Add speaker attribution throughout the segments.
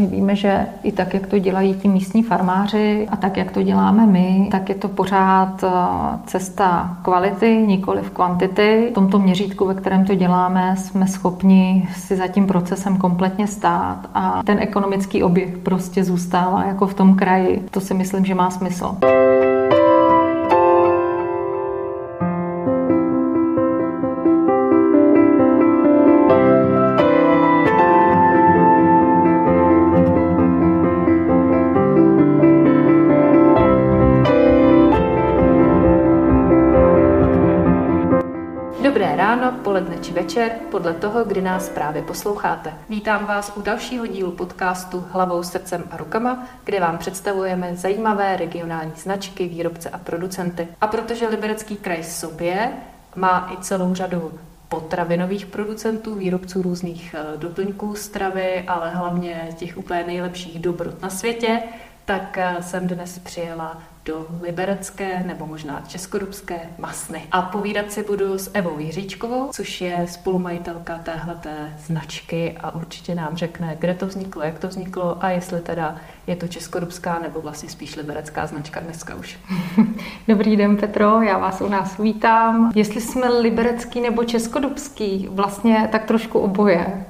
Speaker 1: my víme, že i tak, jak to dělají ti místní farmáři a tak, jak to děláme my, tak je to pořád eh, cesta kvality, nikoli v kvantity. V tomto měřítku, ve kterém to děláme, jsme schopni si za tím procesem kompletně stát a ten ekonomický oběh prostě zůstává jako v tom kraji. To si myslím, že má smysl.
Speaker 2: Či večer, podle toho, kdy nás právě posloucháte. Vítám vás u dalšího dílu podcastu Hlavou, srdcem a rukama, kde vám představujeme zajímavé regionální značky, výrobce a producenty. A protože Liberecký kraj sobě má i celou řadu potravinových producentů, výrobců různých eh, doplňků stravy, ale hlavně těch úplně nejlepších dobrot na světě, tak eh, jsem dnes přijela do liberecké nebo možná českodubské masny. A povídat si budu s Evou Jiříčkovou, což je spolumajitelka téhleté značky a určitě nám řekne, kde to vzniklo, jak to vzniklo a jestli teda je to českodubská nebo vlastně spíš liberecká značka dneska už.
Speaker 1: Dobrý den Petro, já vás u nás vítám. Jestli jsme liberecký nebo českodubský, vlastně tak trošku oboje.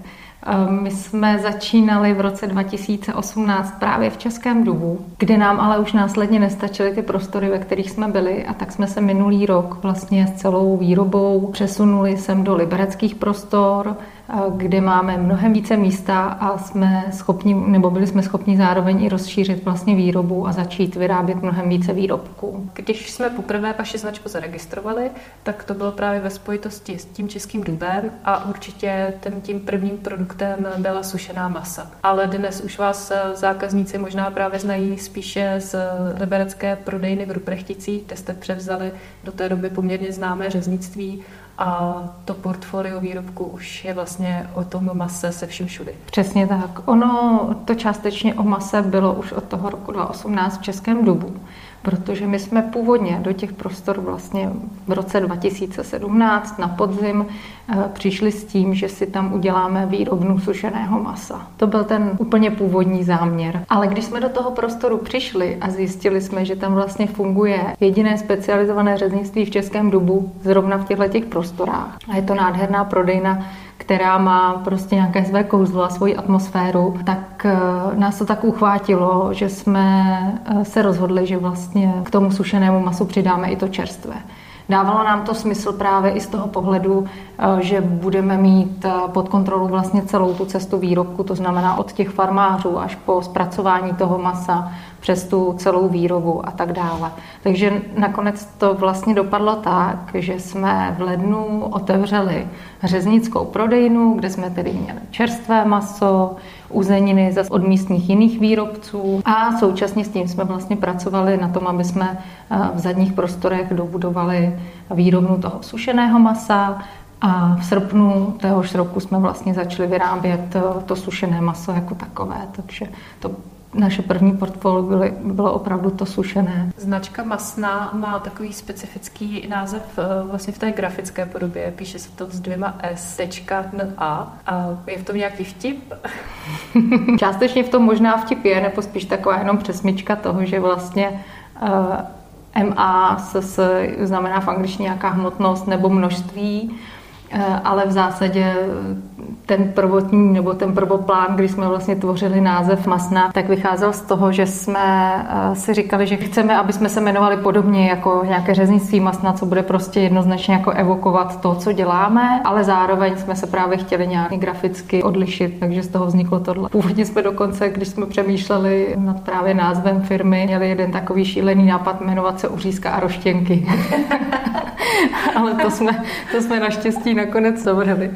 Speaker 1: My jsme začínali v roce 2018 právě v Českém Dubu, kde nám ale už následně nestačily ty prostory, ve kterých jsme byli a tak jsme se minulý rok vlastně s celou výrobou přesunuli sem do libereckých prostor, kde máme mnohem více místa a jsme schopni, nebo byli jsme schopni zároveň i rozšířit vlastně výrobu a začít vyrábět mnohem více výrobků.
Speaker 2: Když jsme poprvé vaši značku zaregistrovali, tak to bylo právě ve spojitosti s tím českým dubem a určitě ten tím prvním produktem byla sušená masa. Ale dnes už vás zákazníci možná právě znají spíše z liberecké prodejny v Ruprechticích, kde jste převzali do té doby poměrně známé řeznictví a to portfolio výrobku už je vlastně o tom mase se vším všudy.
Speaker 1: Přesně tak. Ono to částečně o mase bylo už od toho roku 2018 v Českém dubu protože my jsme původně do těch prostor vlastně v roce 2017 na podzim eh, přišli s tím, že si tam uděláme výrobnu sušeného masa. To byl ten úplně původní záměr. Ale když jsme do toho prostoru přišli a zjistili jsme, že tam vlastně funguje jediné specializované řeznictví v Českém Dubu, zrovna v těchto těch prostorách. A je to nádherná prodejna, která má prostě nějaké své kouzlo a svoji atmosféru, tak eh, nás to tak uchvátilo, že jsme eh, se rozhodli, že vlastně k tomu sušenému masu přidáme i to čerstvé. Dávalo nám to smysl právě i z toho pohledu, eh, že budeme mít pod kontrolou vlastně celou tu cestu výrobku, to znamená od těch farmářů až po zpracování toho masa, přes tu celou výrobu a tak dále. Takže nakonec to vlastně dopadlo tak, že jsme v lednu otevřeli řeznickou prodejnu, kde jsme tedy měli čerstvé maso, uzeniny od místních jiných výrobců a současně s tím jsme vlastně pracovali na tom, aby jsme eh, v zadních prostorech dobudovali výrobnu toho sušeného masa, a v srpnu téhož roku jsme vlastně začali vyrábět eh, to sušené maso jako takové, takže to naše první portfolio bylo, bylo opravdu to sušené.
Speaker 2: Značka Masná má takový specifický název eh, vlastně v té grafické podobě. Píše se to s dvěma S, tečka, N, A. A je v tom nějaký vtip?
Speaker 1: Částečně v tom možná vtip je, nebo spíš taková jenom přesmička toho, že vlastně uh, MA se znamená v angličtině nějaká hmotnost nebo množství Eh, ale v zásadě ten prvotní nebo ten prvoplán, kdy jsme vlastně tvořili název Masna, tak vycházel z toho, že jsme eh, si říkali, že chceme, aby jsme se jmenovali podobně jako nějaké řeznictví Masna, co bude prostě jednoznačně jako evokovat to, co děláme, ale zároveň jsme se právě chtěli nějak graficky odlišit, takže z toho vzniklo tohle. Původně jsme dokonce, když jsme přemýšleli nad právě názvem firmy, měli jeden takový šílený nápad jmenovat se Uřízka a roštěnky. ale to jsme, to jsme naštěstí nakonec zavřeli.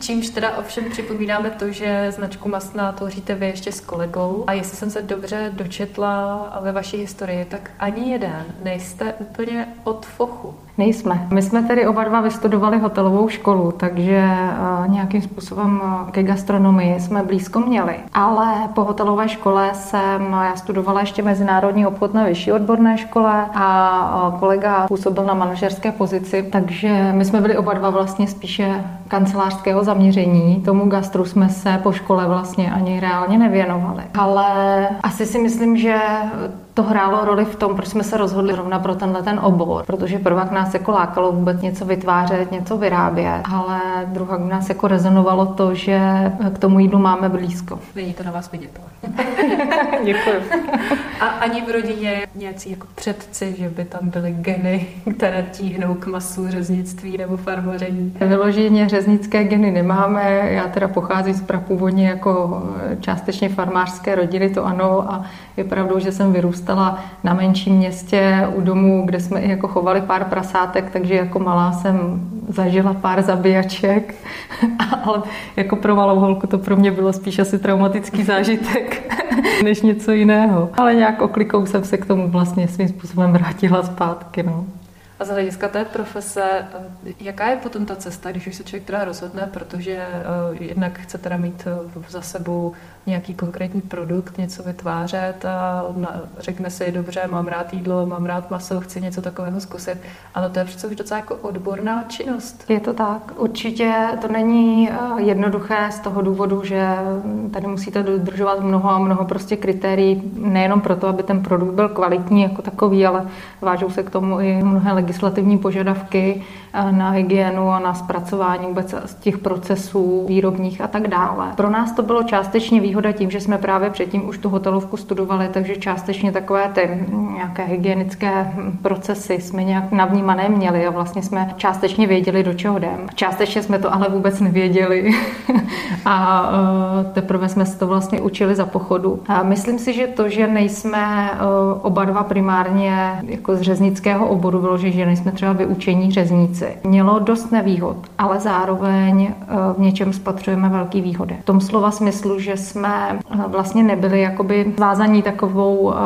Speaker 2: Čímž teda ovšem připomínáme to, že značku Masná tvoříte vy ještě s kolegou a jestli jsem se dobře dočetla ve vaší historii, tak ani jeden nejste úplně od fochu.
Speaker 1: Nejsme. My jsme tedy oba dva vystudovali hotelovou školu, takže eh, nějakým způsobem eh, ke gastronomii jsme blízko měli. Ale po hotelové škole jsem, já studovala ještě mezinárodní obchod na vyšší odborné škole a kolega působil na manažerské pozici, takže my jsme byli oba dva vlastně spíše kancelářského zaměření. Tomu gastru jsme se po škole vlastně ani reálně nevěnovali. Ale asi si myslím, že to hrálo roli v tom, proč jsme se rozhodli rovna pro tenhle ten obor, protože prvák nás jako lákalo vůbec něco vytvářet, něco vyrábět, ale druhá nás jako rezonovalo to, že k tomu jídlu máme blízko.
Speaker 2: Není to na vás vidět.
Speaker 1: Děkuji.
Speaker 2: A ani v rodině nějací jako předci, že by tam byly geny, které tíhnou k masu řeznictví nebo farmaření?
Speaker 1: Vyloženě řeznické geny nemáme. Já teda pocházím z prapůvodně jako částečně farmářské rodiny, to ano, a je pravdou, že jsem vyrůstala na menším městě u domu, kde jsme i jako chovali pár prasátek, takže jako malá jsem zažila pár zabíjaček, ale jako pro malou holku to pro mě bylo spíš asi traumatický zážitek než něco jiného. Ale nějak oklikou jsem se k tomu vlastně svým způsobem vrátila zpátky. No.
Speaker 2: A z hlediska té profese, eh, jaká je potom ta cesta, když už se člověk teda rozhodne, protože uh, jednak chce teda mít uh, za sebou nějaký konkrétní produkt, něco vytvářet a řekne si, dobře, mám rád jídlo, mám rád maso, chci něco takového zkusit, ale to je přece už docela jako odborná činnost.
Speaker 1: Je to tak. Určitě to není jednoduché z toho důvodu, že tady musíte dodržovat mnoho a mnoho prostě kritérií, nejenom proto, aby ten produkt byl kvalitní jako takový, ale vážou se k tomu i mnohé legislativní požadavky eh, na hygienu a na zpracování vůbec z těch procesů výrobních a tak dále. Pro nás to bylo částečně výhoda tím, že jsme právě předtím už tu hotelovku studovali, takže částečně takové ty nějaké hygienické procesy jsme nějak navnímané měli a vlastně jsme částečně věděli, do čeho jdeme. Částečně jsme to ale vůbec nevěděli a eh, teprve jsme se to vlastně učili za pochodu. A myslím si, že to, že nejsme eh, oba dva primárně jako z řeznického oboru, bylo, že že nejsme třeba vyučení řezníci. Mělo dost nevýhod, ale zároveň eh, v něčem spatřujeme velký výhody. V tom slova smyslu, že jsme eh, vlastně nebyli jakoby vázaní takovou, eh,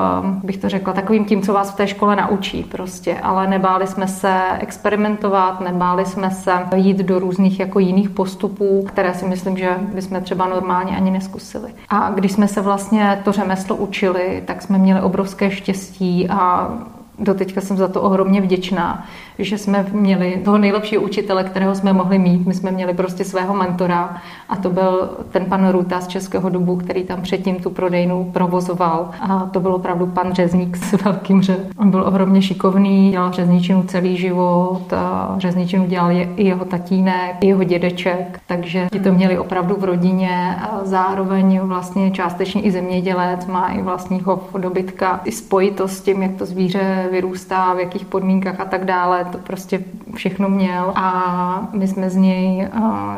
Speaker 1: bych to řekla, takovým tím, co vás v té škole naučí prostě, ale nebáli jsme se experimentovat, nebáli jsme se jít do různých jako jiných postupů, které si myslím, že bychom třeba normálně ani neskusili. A když jsme se vlastně to řemeslo učili, tak jsme měli obrovské štěstí a Doteďka jsem za to ohromně vděčná, že jsme měli toho nejlepšího učitele, kterého jsme mohli mít. My jsme měli prostě svého mentora a to byl ten pan Ruta z Českého dobu, který tam předtím tu prodejnu provozoval. A to byl opravdu pan řezník s velkým ře. On byl ohromně šikovný, dělal řezničinu celý život a řezničinu dělal i jeho tatínek, i jeho dědeček, takže ti to měli opravdu v rodině a zároveň vlastně částečně i zemědělec má i vlastního dobytka, i spojitost s tím, jak to zvíře vyrůstá, v jakých podmínkách a tak dále to prostě všechno měl. A my jsme z něj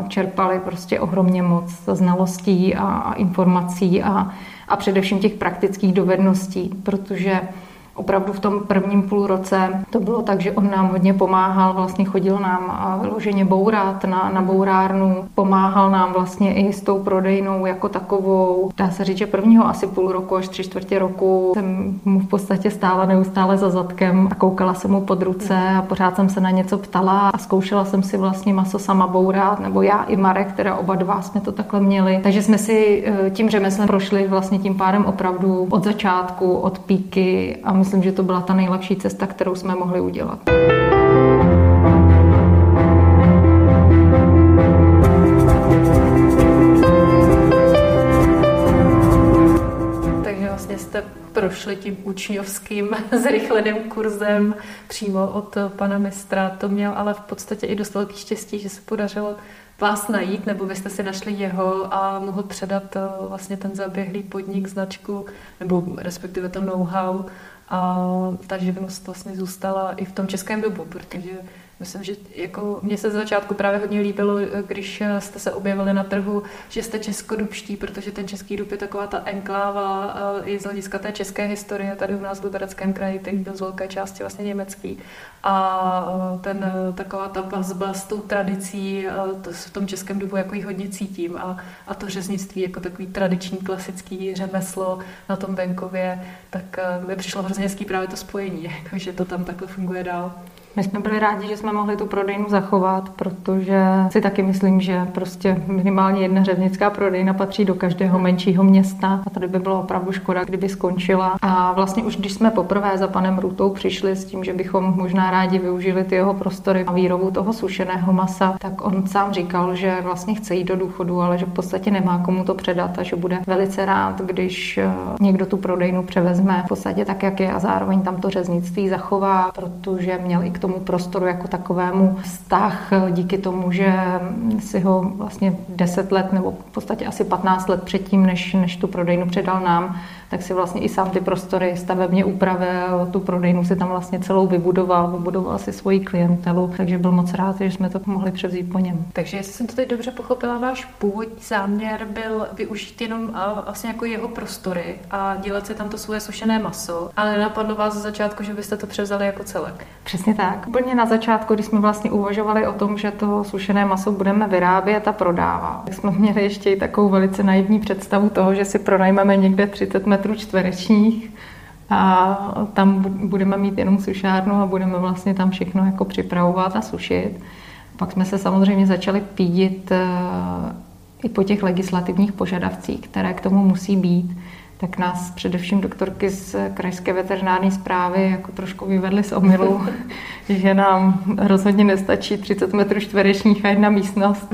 Speaker 1: čerpali prostě ohromně moc znalostí a informací a, a především těch praktických dovedností, protože opravdu v tom prvním půl roce to bylo tak, že on nám hodně pomáhal, vlastně chodil nám vyloženě bourat na, na bourárnu, pomáhal nám vlastně i s tou prodejnou jako takovou. Dá se říct, že prvního asi půl roku až tři čtvrtě roku jsem mu v podstatě stála neustále za zadkem a koukala jsem mu pod ruce a pořád jsem se na něco ptala a zkoušela jsem si vlastně maso sama bourat, nebo já i Marek, teda oba dva jsme to takhle měli. Takže jsme si eh, tím řemeslem prošli vlastně tím pádem opravdu od začátku, od píky a myslím, že to byla ta nejlepší cesta, kterou jsme mohli udělat.
Speaker 2: Takže vlastně jste prošli tím učňovským zrychleným kurzem přímo od pana mistra. To měl ale v podstatě i dost velký štěstí, že se podařilo vás najít, nebo byste si našli jeho a mohl předat vlastně ten zaběhlý podnik, značku, nebo respektive to know-how a ta živnost vlastně zůstala i v tom českém dobu, protože Myslím, že jako mně se z začátku právě hodně líbilo, když jste se objevili na trhu, že jste českodubští, protože ten český dub je taková ta enkláva i z hlediska té české historie tady u nás v Libereckém kraji, který byl z velké části vlastně německý. A ten, taková ta vazba s tou tradicí, to v tom českém dubu jako ji hodně cítím. A, a to řeznictví jako takový tradiční, klasický řemeslo na tom venkově, tak mi přišlo hrozně hezký právě to spojení, že to tam takhle funguje dál.
Speaker 1: My jsme byli rádi, že jsme mohli tu prodejnu zachovat, protože si taky myslím, že prostě minimálně jedna řevnická prodejna patří do každého menšího města a tady by bylo opravdu škoda, kdyby skončila. A vlastně už když jsme poprvé za panem Rutou přišli s tím, že bychom možná rádi využili ty jeho prostory a výrobu toho sušeného masa, tak on sám říkal, že vlastně chce jít do důchodu, ale že v podstatě nemá komu to předat a že bude velice rád, když eh, někdo tu prodejnu převezme v podstatě tak, jak je a zároveň tam to řeznictví zachová, protože měl i k tomu prostoru jako takovému vztah díky tomu, že si ho vlastně 10 let nebo v podstatě asi 15 let předtím, než, než tu prodejnu předal nám, tak si vlastně i sám ty prostory stavebně upravil, tu prodejnu si tam vlastně celou vybudoval, vybudoval si svoji klientelu, takže byl moc rád, že jsme to mohli převzít po něm.
Speaker 2: Takže jestli jsem to teď dobře pochopila, váš původní záměr byl využít jenom vlastně jako jeho prostory a dělat si tam to svoje sušené maso, ale nenapadlo vás za začátku, že byste to převzali jako celek.
Speaker 1: Přesně tak. Úplně na začátku, když jsme vlastně uvažovali o tom, že to sušené maso budeme vyrábět a prodávat, tak jsme měli ještě i takovou velice naivní představu toho, že si pronajmeme někde 30 metrů čtverečních a tam budeme mít jenom sušárnu a budeme vlastně tam všechno jako připravovat a sušit. Pak jsme se samozřejmě začali pídit eh, i po těch legislativních požadavcích, které k tomu musí být tak nás především doktorky z krajské veterinární zprávy jako trošku vyvedly z omylu, že nám rozhodně nestačí 30 metrů čtverečních a jedna místnost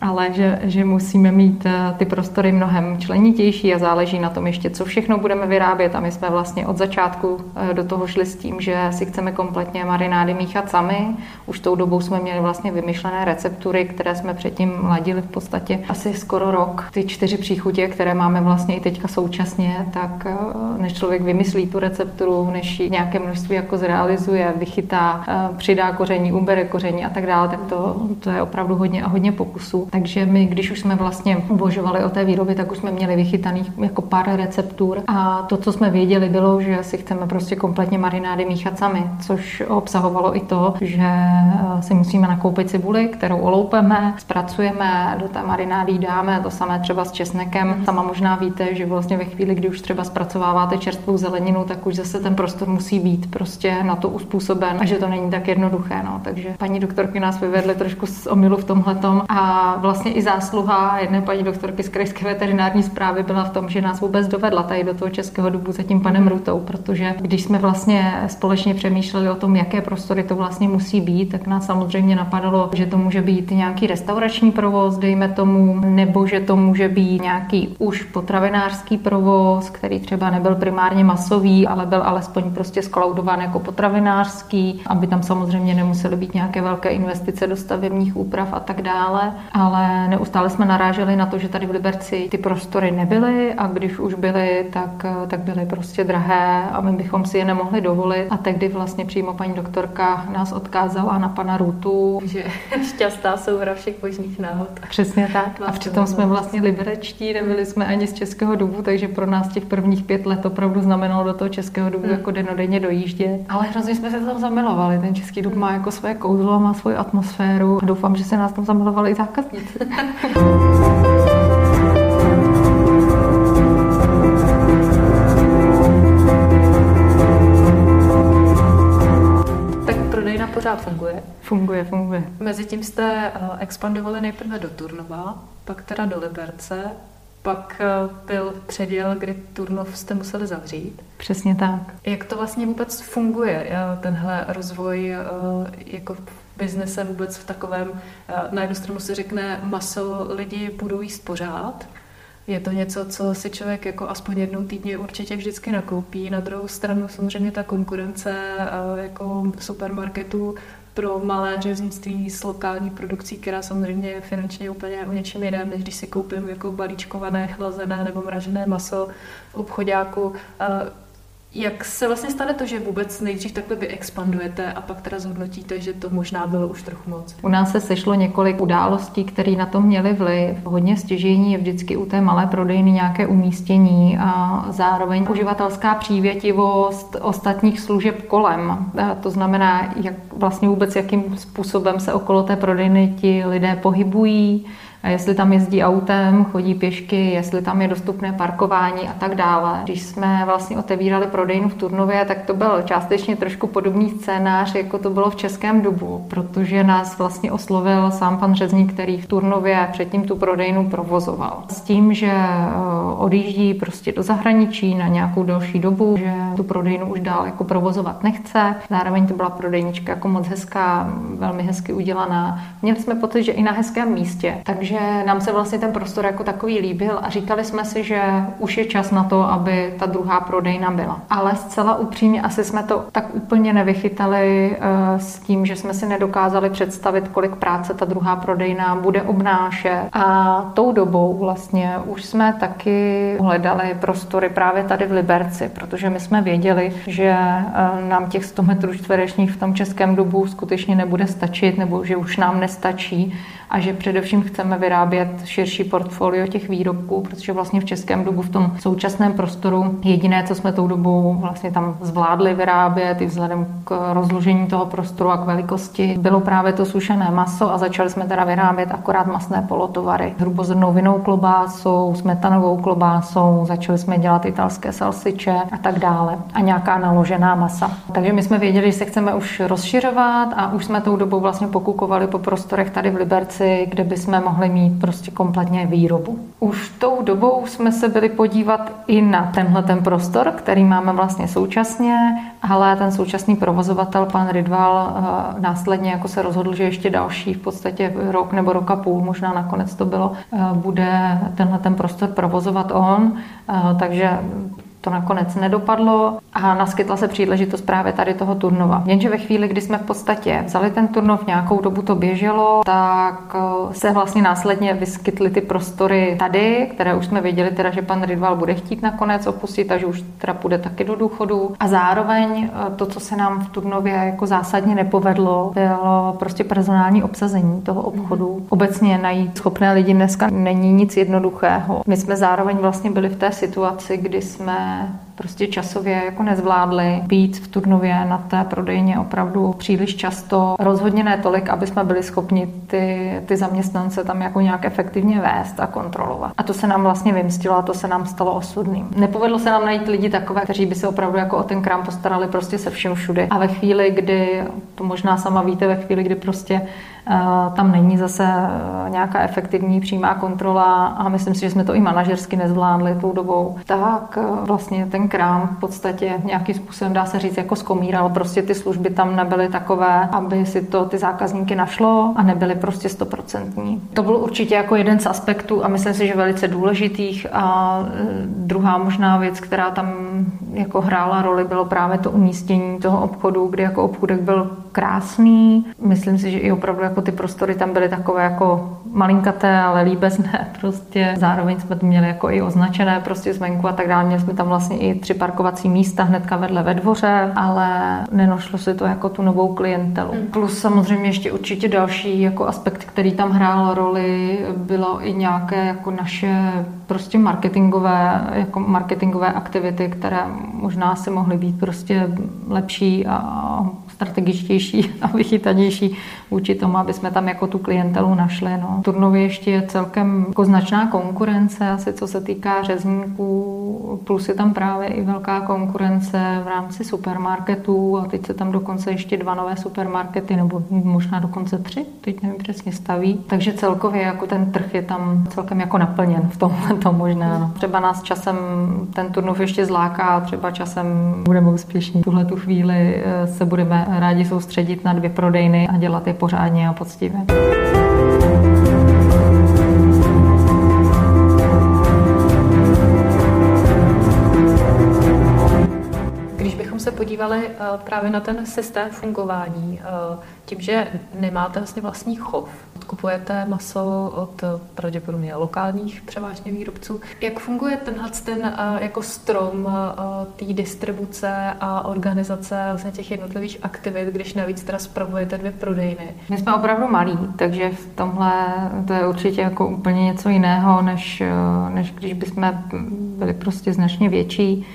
Speaker 1: ale že, že musíme mít eh, ty prostory mnohem členitější a záleží na tom ještě, co všechno budeme vyrábět a my jsme vlastně od začátku eh, do toho šli s tím, že si chceme kompletně marinády míchat sami. Už tou dobou jsme měli vlastně vymyšlené receptury, které jsme předtím ladili v podstatě asi skoro rok. Ty čtyři příchutě, které máme vlastně i teďka současně, tak eh, než člověk vymyslí tu recepturu, než ji nějaké množství jako zrealizuje, vychytá, přidá koření, ubere koření a tak dále, tak to, to je opravdu hodně a hodně pokusů. Takže my, když už jsme vlastně uvažovali o té výrobě, tak už jsme měli vychytaných jako pár receptur a to, co jsme věděli, bylo, že si chceme prostě kompletně marinády míchat sami, což obsahovalo i to, že eh, si musíme nakoupit cibuli, kterou oloupeme, zpracujeme, do té marinády dáme, to samé třeba s česnekem. Sama možná víte, že vlastně ve chvíli, kdy už třeba zpracováváte čerstvou zeleninu, tak už zase ten prostor musí být prostě na to uspůsoben a že to není tak jednoduché. No. Takže paní doktorky nás vyvedly trošku z omylu v tomhletom a vlastně i zásluha jedné paní doktorky z krajské veterinární zprávy byla v tom, že nás vůbec dovedla tady do toho českého dubu za tím panem Rutou, protože když jsme vlastně společně přemýšleli o tom, jaké prostory to vlastně musí být, tak nás samozřejmě napadalo, že to může být nějaký restaurační provoz, dejme tomu, nebo že to může být nějaký už potravinářský provoz, který třeba nebyl primárně masový, ale byl alespoň prostě skloudován jako potravinářský, aby tam samozřejmě nemusely být nějaké velké investice do stavebních úprav a tak dále. Ale ale neustále jsme naráželi na to, že tady v Liberci ty prostory nebyly a když už byly, tak, tak byly prostě drahé a my bychom si je nemohli dovolit. A tehdy vlastně přímo paní doktorka nás odkázala na pana Rutu.
Speaker 2: Že šťastná souhra všech možných náhod.
Speaker 1: Přesně tak. A přitom jsme vlastně liberečtí, nebyli jsme ani z Českého dubu, takže pro nás těch prvních pět let opravdu znamenalo do toho Českého dubu hmm. jako denodenně dojíždět. Ale hrozně jsme se tam zamilovali. Ten Český dub má jako své kouzlo, má svoji atmosféru. A doufám, že se nás tam zamilovali i zákazníci.
Speaker 2: tak prodejna pořád funguje.
Speaker 1: Funguje, funguje.
Speaker 2: Mezitím jste eh, expandovali nejprve do Turnova, pak teda do Liberce, pak eh, byl předěl, kdy Turnov jste museli zavřít.
Speaker 1: Přesně tak.
Speaker 2: Jak to vlastně vůbec funguje, eh, tenhle rozvoj jako biznesem vůbec v takovém, eh, na jednu stranu se řekne, maso lidi budou jíst pořád, je to něco, co si člověk jako aspoň jednou týdně určitě vždycky nakoupí. Na druhou stranu samozřejmě ta konkurence eh, jako supermarketu pro malé řeznictví s lokální produkcí, která samozřejmě je finančně úplně o něčem jiném, než když si koupím jako balíčkované, chlazené nebo mražené maso v obchodáku. Jak se vlastně stane to, že vůbec nejdřív takhle vy expandujete a pak teda zhodnotíte, že to možná bylo už trochu moc?
Speaker 1: U nás se sešlo několik událostí, které na to měly vliv. Hodně stěžení je vždycky u té malé prodejny nějaké umístění a zároveň uživatelská přívětivost ostatních služeb kolem. A to znamená, jak vlastně vůbec jakým způsobem se okolo té prodejny ti lidé pohybují, jestli tam jezdí autem, chodí pěšky, jestli tam je dostupné parkování a tak dále. Když jsme vlastně otevírali prodejnu v Turnově, tak to byl částečně trošku podobný scénář, jako to bylo v Českém Dubu, protože nás vlastně oslovil sám pan Řezník, který v Turnově předtím tu prodejnu provozoval. S tím, že eh, odjíždí prostě do zahraničí na nějakou další dobu, že tu prodejnu už dál jako provozovat nechce. Zároveň to byla prodejnička jako moc hezká, velmi hezky udělaná. Měli jsme pocit, že i na hezkém místě. Takže nám se vlastně ten prostor jako takový líbil a říkali jsme si, že už je čas na to, aby ta druhá prodejna byla. Ale zcela upřímně asi jsme to tak úplně nevychytali eh, s tím, že jsme si nedokázali představit, kolik práce ta druhá prodejna bude obnášet. A tou dobou vlastně už jsme taky hledali prostory právě tady v Liberci, protože my jsme věděli, že eh, nám těch 100 metrů čtverečních v tom Českém dobu skutečně nebude stačit, nebo že už nám nestačí a že především chceme vyrábět širší portfolio těch výrobků, protože vlastně v Českém dobu v tom současném prostoru jediné, co jsme tou dobou vlastně tam zvládli vyrábět i vzhledem k rozložení toho prostoru a k velikosti, bylo právě to sušené maso a začali jsme teda vyrábět akorát masné polotovary. Hrubozrnou vinou klobásou, smetanovou klobásou, začali jsme dělat italské salsiče a tak dále a nějaká naložená masa. Takže my jsme věděli, že se chceme už rozšiřovat a už jsme tou dobou vlastně pokukovali po prostorech tady v Liberci pozici, kde bychom mohli mít prostě kompletně výrobu. Už tou dobou jsme se byli podívat i na tenhle ten prostor, který máme vlastně současně, ale ten současný provozovatel, pan Ridval, eh, následně jako se rozhodl, že ještě další v podstatě rok nebo roka půl, možná nakonec to bylo, eh, bude tenhle ten prostor provozovat on, eh, takže to nakonec nedopadlo a naskytla se příležitost právě tady toho turnova. Jenže ve chvíli, kdy jsme v podstatě vzali ten turnov, nějakou dobu to běželo, tak eh, se vlastně následně vyskytly ty prostory tady, které už jsme věděli teda, že pan Ridval bude chtít nakonec opustit a že už teda půjde taky do důchodu. A zároveň eh, to, co se nám v turnově jako zásadně nepovedlo, bylo prostě personální obsazení toho obchodu. Obecně najít schopné lidi dneska není nic jednoduchého. My jsme zároveň vlastně byli v té situaci, kdy jsme prostě časově jako nezvládli být v Turnově na té prodejně opravdu příliš často. Rozhodně ne tolik, aby jsme byli schopni ty, ty zaměstnance tam jako nějak efektivně vést a kontrolovat. A to se nám vlastně vymstilo a to se nám stalo osudným. Nepovedlo se nám najít lidi takové, kteří by se opravdu jako o ten krám postarali prostě se všem všude. A ve chvíli, kdy, to možná sama víte, ve chvíli, kdy prostě tam není zase eh, nějaká efektivní přímá kontrola a myslím si, že jsme to i manažersky nezvládli tou dobou. Tak eh, vlastně ten krám v podstatě nějakým způsobem dá se říct jako skomíral. Prostě ty služby tam nebyly takové, aby si to ty zákazníky našlo a nebyly prostě stoprocentní. To byl určitě jako jeden z aspektů a myslím si, že velice důležitých. A eh, druhá možná věc, která tam jako hrála roli, bylo právě to umístění toho obchodu, kdy jako obchůdek byl krásný. Myslím si, že i opravdu jako ty prostory tam byly takové jako malinkaté, ale líbezné prostě. Zároveň jsme to měli jako i označené prostě zvenku a tak dále. Měli jsme tam vlastně i tři parkovací místa hnedka vedle ve dvoře, ale nenošlo se to jako tu novou klientelu. Mm. Plus samozřejmě ještě určitě další jako aspekt, který tam hrál roli, bylo i nějaké jako naše prostě marketingové, jako marketingové aktivity, které možná si mohly být prostě lepší a strategičtější a vychytanější vůči tomu, aby jsme tam jako tu klientelu našli. No. Turnově ještě je celkem jako značná konkurence, asi co se týká řezníků, plus je tam právě i velká konkurence v rámci supermarketů a teď se tam dokonce ještě dva nové supermarkety, nebo možná dokonce tři, teď nevím přesně staví. Takže celkově jako ten trh je tam celkem jako naplněn v tomhle to možná. No. Třeba nás časem ten turnov ještě zláká, třeba časem budeme úspěšní. Tuhle tu chvíli eh, se budeme rádi soustředit na dvě prodejny a dělat je pořádně a poctivě.
Speaker 2: Když bychom se podívali eh, právě na ten systém fungování, eh, tím, že nemáte vlastně vlastní chov, kupujete maso od pravděpodobně lokálních převážně výrobců. Jak funguje tenhle ten eh, jako strom eh, té distribuce a organizace vlastně těch jednotlivých aktivit, když navíc teda spravujete dvě prodejny?
Speaker 1: My jsme opravdu malí, takže v tomhle to je určitě jako úplně něco jiného, než, eh, než když bychom byli prostě značně větší.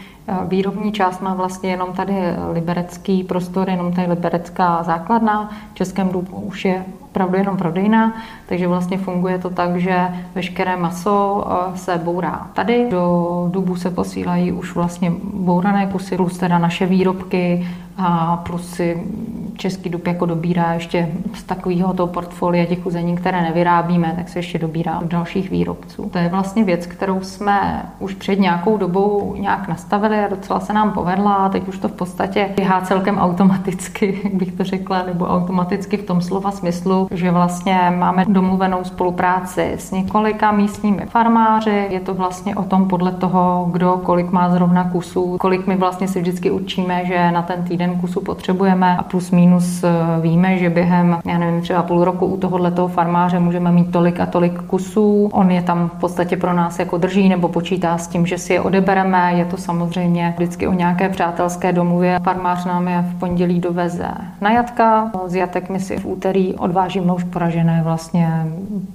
Speaker 1: Výrobní část má vlastně jenom tady liberecký prostor, jenom tady liberecká základna. V Českém Dubu už je opravdu jenom prodejna, takže vlastně funguje to tak, že veškeré maso eh, se bourá tady, do dubu se posílají už vlastně bourané kusy, plus teda naše výrobky, a plus si Český dub jako dobírá ještě z takového toho portfolia těch uzení, které nevyrábíme, tak se ještě dobírá od dalších výrobců. To je vlastně věc, kterou jsme už před nějakou dobou nějak nastavili a docela se nám povedla a teď už to v podstatě běhá celkem automaticky, jak bych to řekla, nebo automaticky v tom slova smyslu, že vlastně máme domluvenou spolupráci s několika místními farmáři. Je to vlastně o tom podle toho, kdo kolik má zrovna kusů, kolik my vlastně si vždycky určíme, že na ten týden týden kusu potřebujeme a plus minus eh, víme, že během, já nevím, třeba půl roku u tohohle toho farmáře můžeme mít tolik a tolik kusů. On je tam v podstatě pro nás jako drží nebo počítá s tím, že si je odebereme. Je to samozřejmě vždycky o nějaké přátelské domluvě. Farmář nám je v pondělí doveze na jatka. Z jatek my si v úterý odvážíme už poražené vlastně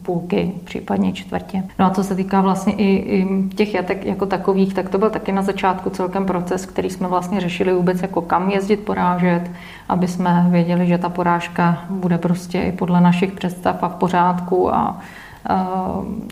Speaker 1: půlky, případně čtvrtě. No a co se týká vlastně i, i těch jatek jako takových, tak to byl taky na začátku celkem proces, který jsme vlastně řešili vůbec jako kam jezdit naučit porážet, aby jsme věděli, že ta porážka bude prostě i podle našich představ a v pořádku a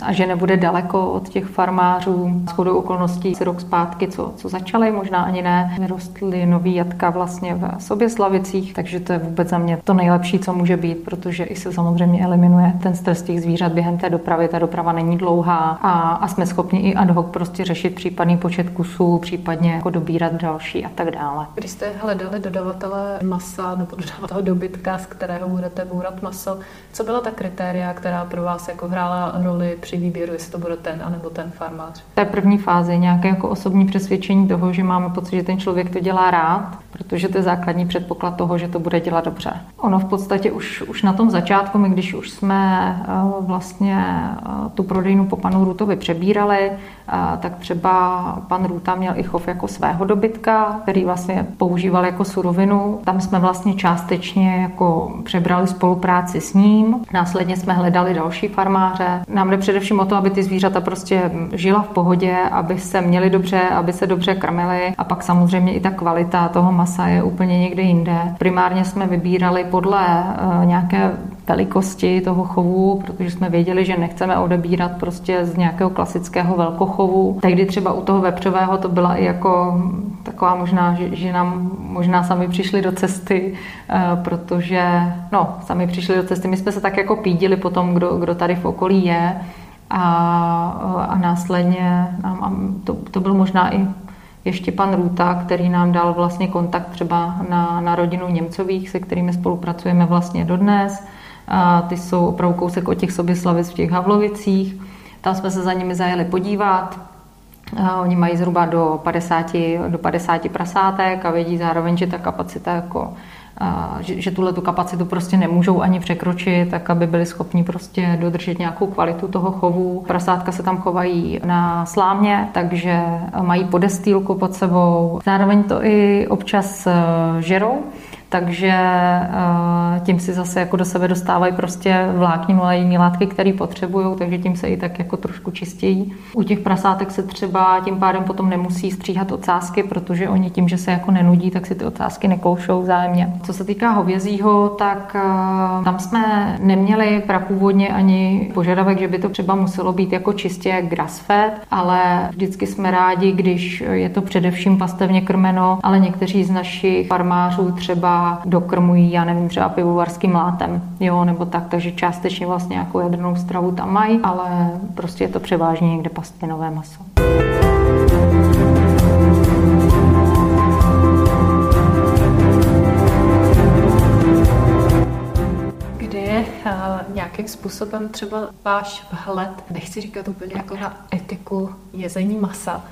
Speaker 1: a že nebude daleko od těch farmářů. S chodou okolností si rok zpátky, co, co začaly, možná ani ne, vyrostly nový jatka vlastně v sobě slavicích, takže to je vůbec za mě to nejlepší, co může být, protože i se samozřejmě eliminuje ten stres těch zvířat během té dopravy. Ta doprava není dlouhá a, a jsme schopni i ad hoc prostě řešit případný počet kusů, případně jako dobírat další a tak dále.
Speaker 2: Když jste hledali dodavatele masa nebo dodavatele dobytka, z kterého budete bourat maso, co byla ta kritéria, která pro vás jako hrála roli při výběru, jestli to bude ten anebo ten farmář?
Speaker 1: Té první fázi nějaké jako osobní přesvědčení toho, že máme pocit, že ten člověk to dělá rád, protože to je základní předpoklad toho, že to bude dělat dobře. Ono v podstatě už, už na tom začátku, my když už jsme eh, vlastně eh, tu prodejnu po panu Rutovi přebírali, tak třeba pan Ruta měl i chov jako svého dobytka, který vlastně používal jako surovinu. Tam jsme vlastně částečně jako přebrali spolupráci s ním. Následně jsme hledali další farmáře. Nám jde především o to, aby ty zvířata prostě žila v pohodě, aby se měli dobře, aby se dobře krmili a pak samozřejmě i ta kvalita toho masa je úplně někde jinde. Primárně jsme vybírali podle eh, nějaké velikosti toho chovu, protože jsme věděli, že nechceme odebírat prostě z nějakého klasického velkochovu. Tehdy třeba u toho vepřového to byla i jako taková možná, že, že nám možná sami přišli do cesty, eh, protože, no, sami přišli do cesty. My jsme se tak jako pídili potom, kdo, kdo tady v okolí je a, a následně a to, to byl možná i ještě pan Růta, který nám dal vlastně kontakt třeba na, na rodinu Němcových, se kterými spolupracujeme vlastně dodnes. A ty jsou opravdu kousek od těch Soběslavic v těch Havlovicích. Tam jsme se za nimi zajeli podívat. A oni mají zhruba do 50, do 50 prasátek a vědí zároveň, že ta kapacita jako že, že tuhle tu kapacitu prostě nemůžou ani překročit, tak aby byli schopni prostě dodržet nějakou kvalitu toho chovu. Prasátka se tam chovají na slámě, takže mají podestýlku pod sebou. Zároveň to i občas eh, žerou, takže eh, tím si zase jako do sebe dostávají prostě vlákní molejní látky, které potřebují, takže tím se i tak jako trošku čistějí. U těch prasátek se třeba tím pádem potom nemusí stříhat ocásky, protože oni tím, že se jako nenudí, tak si ty ocásky nekoušou vzájemně. Co se týká hovězího, tak eh, tam jsme neměli prapůvodně ani požadavek, že by to třeba muselo být jako čistě grass-fed, ale vždycky jsme rádi, když je to především pastevně krmeno, ale někteří z našich farmářů třeba dokrmují, já nevím, třeba pivovarským látem, jo, nebo tak, takže částečně vlastně nějakou jadernou stravu tam mají, ale prostě je to převážně někde pastvinové maso.
Speaker 2: Eh, nějakým způsobem třeba váš vhled, nechci říkat úplně jako na etiku jezení masa,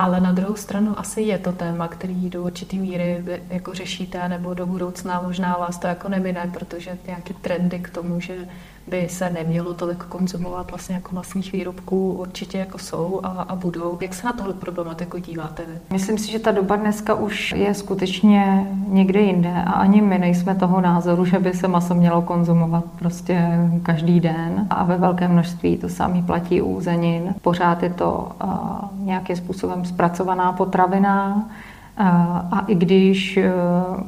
Speaker 2: ale na druhou stranu asi je to téma, který do určitý míry jako řešíte, nebo do budoucna možná vás to jako nemine, protože nějaké trendy k tomu, že by se nemělo tolik konzumovat vlastně jako masných výrobků, určitě jako jsou a, a budou. Jak se na tohle problematiku díváte?
Speaker 1: Myslím si, že ta doba dneska už je skutečně někde jinde a ani my nejsme toho názoru, že by se maso mělo konzumovat prostě každý den a ve velkém množství. To samý platí u zenin. Pořád je to uh, nějakým způsobem zpracovaná potravina uh, a i když uh,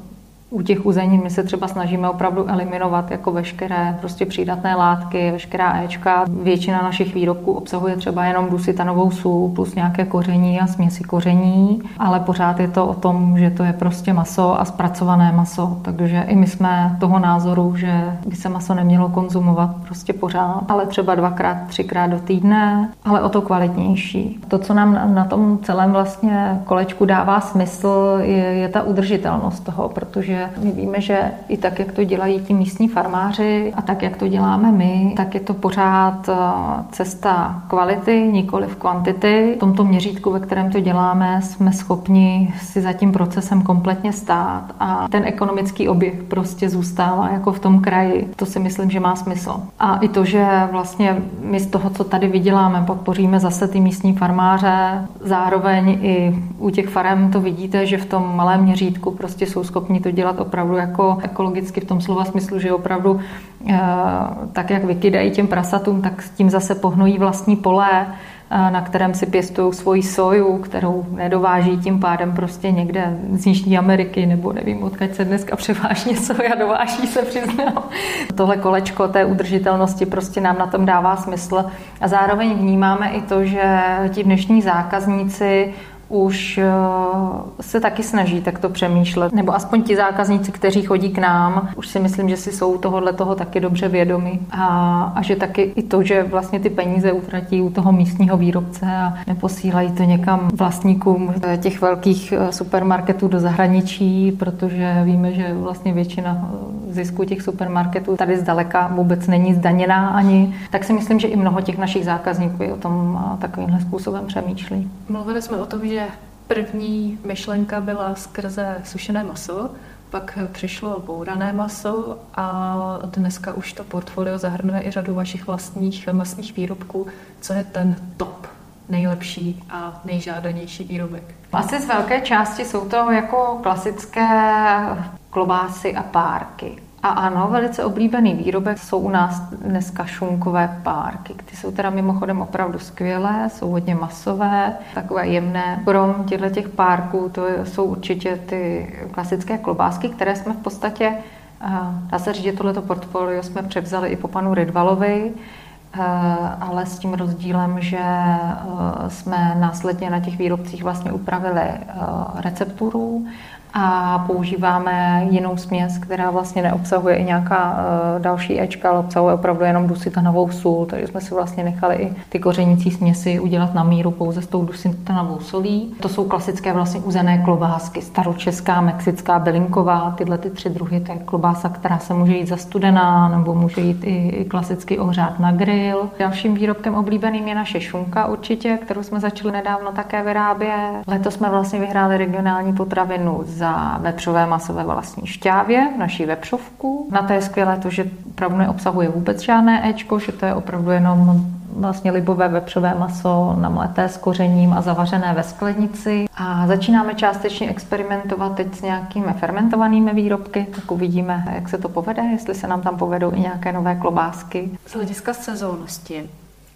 Speaker 1: u těch uzenin my se třeba snažíme opravdu eliminovat jako veškeré prostě přídatné látky, veškerá Ečka. Většina našich výrobků obsahuje třeba jenom dusitanovou sůl plus nějaké koření a směsi koření, ale pořád je to o tom, že to je prostě maso a zpracované maso. Takže i my jsme toho názoru, že by se maso nemělo konzumovat prostě pořád, ale třeba dvakrát, třikrát do týdne, ale o to kvalitnější. To, co nám na tom celém vlastně kolečku dává smysl, je, je ta udržitelnost toho, protože my víme, že i tak, jak to dělají ti místní farmáři a tak, jak to děláme my, tak je to pořád eh, cesta kvality, nikoli v kvantity. V tomto měřítku, ve kterém to děláme, jsme schopni si za tím procesem kompletně stát a ten ekonomický oběh prostě zůstává jako v tom kraji. To si myslím, že má smysl. A i to, že vlastně my z toho, co tady vyděláme, podpoříme zase ty místní farmáře, zároveň i u těch farem to vidíte, že v tom malém měřítku prostě jsou schopni to dělat opravdu jako ekologicky v tom slova smyslu, že opravdu eh, tak, jak vykydají těm prasatům, tak s tím zase pohnojí vlastní pole, na kterém si pěstují svoji soju, kterou nedováží tím pádem prostě někde z Jižní Ameriky, nebo nevím, odkud se dneska převážně soja dováží, se přiznám. Tohle kolečko té udržitelnosti prostě nám na tom dává smysl. A zároveň vnímáme i to, že ti dnešní zákazníci už eh, se taky snaží takto přemýšlet. Nebo aspoň ti zákazníci, kteří chodí k nám, už si myslím, že si jsou tohohle toho taky dobře vědomi. A, a že taky i to, že vlastně ty peníze utratí u toho místního výrobce a neposílají to někam vlastníkům těch velkých eh, supermarketů do zahraničí, protože víme, že vlastně většina eh, zisku těch supermarketů tady zdaleka vůbec není zdaněná ani, tak si myslím, že i mnoho těch našich zákazníků o tom takovýmhle způsobem přemýšlí.
Speaker 2: Mluvili jsme o tom, že první myšlenka byla skrze sušené maso, pak přišlo bourané maso a dneska už to portfolio zahrnuje i řadu vašich vlastních masných výrobků. Co je ten top nejlepší a nejžádanější výrobek?
Speaker 1: Asi z velké části jsou to jako klasické klobásy a párky. A ano, velice oblíbený výrobek jsou u nás dneska šunkové párky. Ty jsou teda mimochodem opravdu skvělé, jsou hodně masové, takové jemné. Krom těchto těch párků to jsou určitě ty klasické klobásky, které jsme v podstatě, dá se říct, že tohleto portfolio jsme převzali i po panu Rydvalovi, ale s tím rozdílem, že jsme následně na těch výrobcích vlastně upravili recepturu a používáme jinou směs, která vlastně neobsahuje i nějaká uh, další Ečka, ale obsahuje opravdu jenom dusitanovou sůl, takže jsme si vlastně nechali i ty kořenící směsi udělat na míru pouze s tou dusitanovou solí. To jsou klasické vlastně uzené klobásky, staročeská, mexická, bylinková, tyhle ty tři druhy, to je klobása, která se může jít zastudená, nebo může jít i, i klasicky ohřát na grill. Dalším výrobkem oblíbeným je naše šunka určitě, kterou jsme začali nedávno také vyrábět. Letos jsme vlastně vyhráli regionální potravinu z za vepřové masové vlastní šťávě, naší vepřovku. Na to je skvělé to, že opravdu neobsahuje vůbec žádné Ečko, že to je opravdu jenom vlastně libové vepřové maso namleté s kořením a zavařené ve sklenici. A začínáme částečně experimentovat teď s nějakými fermentovanými výrobky, tak uvidíme, jak se to povede, jestli se nám tam povedou i nějaké nové klobásky.
Speaker 2: Z hlediska sezónnosti,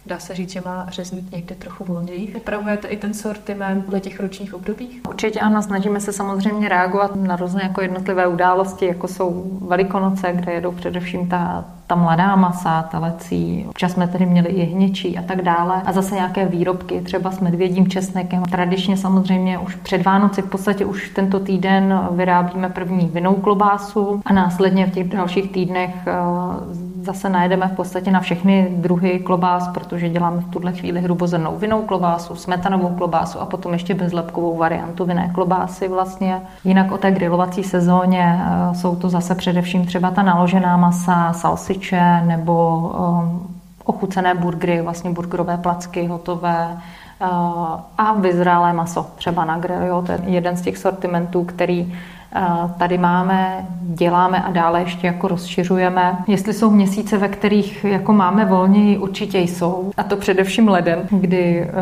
Speaker 2: Dá se říct, že má řezník někde trochu volněji. Upravujete i ten sortiment podle těch ročních období?
Speaker 1: Určitě ano, snažíme se samozřejmě reagovat na různé jako jednotlivé události, jako jsou Velikonoce, kde jedou především ta, ta mladá masa, telecí. Občas jsme tedy měli i hněčí a tak dále. A zase nějaké výrobky, třeba s medvědím česnekem. Tradičně samozřejmě už před Vánoci, v podstatě už tento týden vyrábíme první vinou klobásu a následně v těch dalších týdnech eh, zase najedeme v podstatě na všechny druhy klobás, protože děláme v tuhle chvíli hrubozrnou vinou klobásu, smetanovou klobásu a potom ještě bezlepkovou variantu vinné klobásy vlastně. Jinak o té grilovací sezóně eh, jsou to zase především třeba ta naložená masa, salsiče nebo eh, ochucené burgery, vlastně burgerové placky hotové, eh, a vyzrálé maso, třeba na grill. Jo, to je jeden z těch sortimentů, který tady máme, děláme a dále ještě jako rozšiřujeme. Jestli jsou měsíce, ve kterých jako máme volněji, určitě jsou. A to především leden, kdy eh,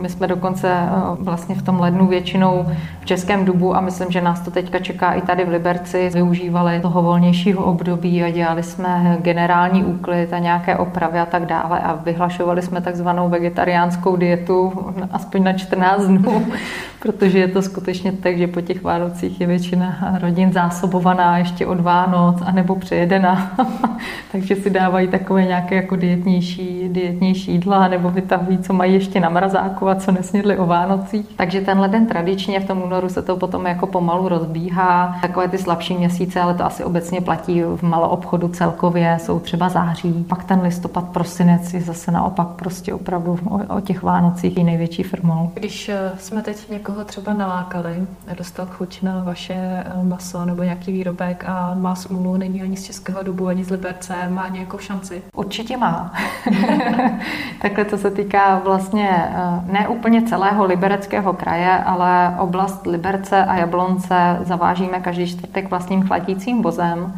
Speaker 1: my jsme dokonce eh, vlastně v tom lednu většinou v Českém dubu a myslím, že nás to teďka čeká i tady v Liberci, využívali toho volnějšího období a dělali jsme generální úklid a nějaké opravy a tak dále a vyhlašovali jsme takzvanou vegetariánskou dietu aspoň na 14 dnů protože je to skutečně tak, že po těch Vánocích je většina rodin zásobovaná ještě od Vánoc, anebo přejedena, takže si dávají takové nějaké jako dietnější, dietnější jídla, nebo vytahují, co mají ještě na mrazáku a co nesnědli o Vánocích. Takže tenhle den tradičně v tom únoru se to potom jako pomalu rozbíhá. Takové ty slabší měsíce, ale to asi obecně platí v maloobchodu celkově, jsou třeba září. Pak ten listopad, prosinec je zase naopak prostě opravdu o, o těch Vánocích i největší firmou.
Speaker 2: Když eh, jsme teď někoho třeba nalákali, dostal chuť na vaše maso nebo nějaký výrobek a má smůlu, není ani z Českého dobu, ani z Liberce, má nějakou šanci?
Speaker 1: Určitě má. Takhle to se týká vlastně eh, ne úplně celého libereckého kraje, ale oblast Liberce a Jablonce zavážíme každý čtvrtek vlastním chladícím vozem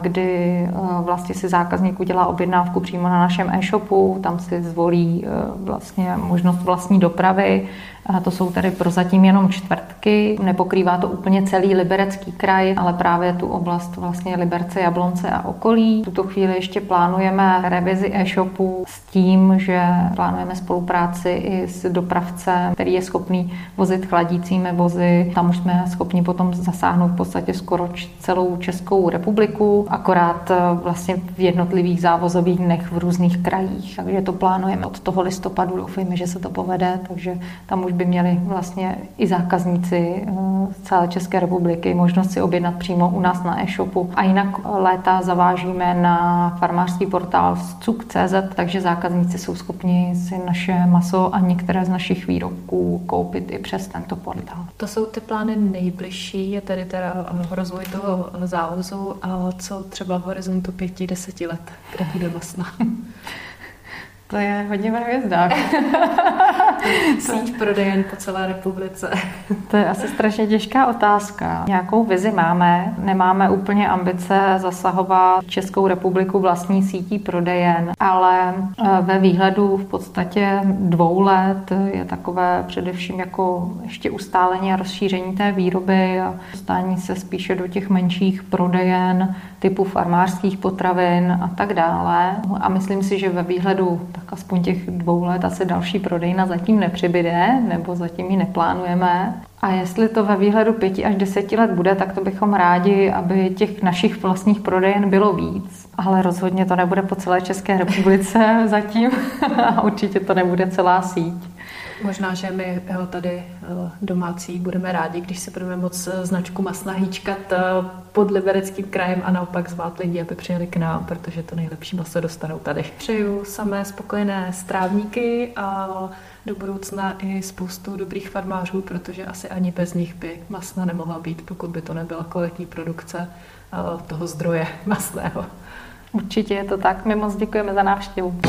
Speaker 1: kdy vlastně si zákazník udělá objednávku přímo na našem e-shopu, tam si zvolí vlastně možnost vlastní dopravy a to jsou tady prozatím jenom čtvrtky. Nepokrývá to úplně celý liberecký kraj, ale právě tu oblast vlastně Liberce, Jablonce a okolí. V tuto chvíli ještě plánujeme revizi e-shopu s tím, že plánujeme spolupráci i s dopravcem, který je schopný vozit chladícími vozy. Tam už jsme schopni potom zasáhnout v podstatě skoro celou Českou republiku, akorát eh, vlastně v jednotlivých závozových dnech v různých krajích. Takže to plánujeme od toho listopadu. Doufejme, že se to povede, takže tam už by měli vlastně i zákazníci eh, z celé České republiky možnost si objednat přímo u nás na e-shopu. A jinak léta zavážíme na farmářský portál cuk.cz, takže zákazníci jsou schopni si naše maso a některé z našich výrobků koupit i přes tento portál.
Speaker 2: To jsou ty plány nejbližší, je tedy teda rozvoj toho závozu a co třeba v horizontu pěti, deseti let, kde bude masna?
Speaker 1: To je hodně ve hvězdách.
Speaker 2: Síť prodejen po celé republice.
Speaker 1: to je asi strašně těžká otázka. Nějakou vizi máme, nemáme úplně ambice zasahovat Českou republiku vlastní sítí prodejen, ale eh, ve výhledu v podstatě dvou let je takové především jako ještě ustálení a rozšíření té výroby a dostání se spíše do těch menších prodejen typu farmářských potravin a tak dále. A myslím si, že ve výhledu aspoň těch dvou let asi další prodejna zatím nepřibyde, nebo zatím ji neplánujeme. A jestli to ve výhledu pěti až deseti let bude, tak to bychom rádi, aby těch našich vlastních prodejen bylo víc. Ale rozhodně to nebude po celé České republice zatím a určitě to nebude celá síť.
Speaker 2: Možná, že my eh, tady eh, domácí budeme rádi, když se budeme moc eh, značku masna hýčkat pod libereckým krajem a naopak zvát lidi, aby přijeli k nám, protože to nejlepší maso dostanou tady. Přeju samé spokojené strávníky a do budoucna i spoustu dobrých farmářů, protože asi ani bez nich by masna nemohla být, pokud by to nebyla kvalitní produkce toho zdroje masného.
Speaker 1: Určitě je to tak. My moc děkujeme za návštěvu.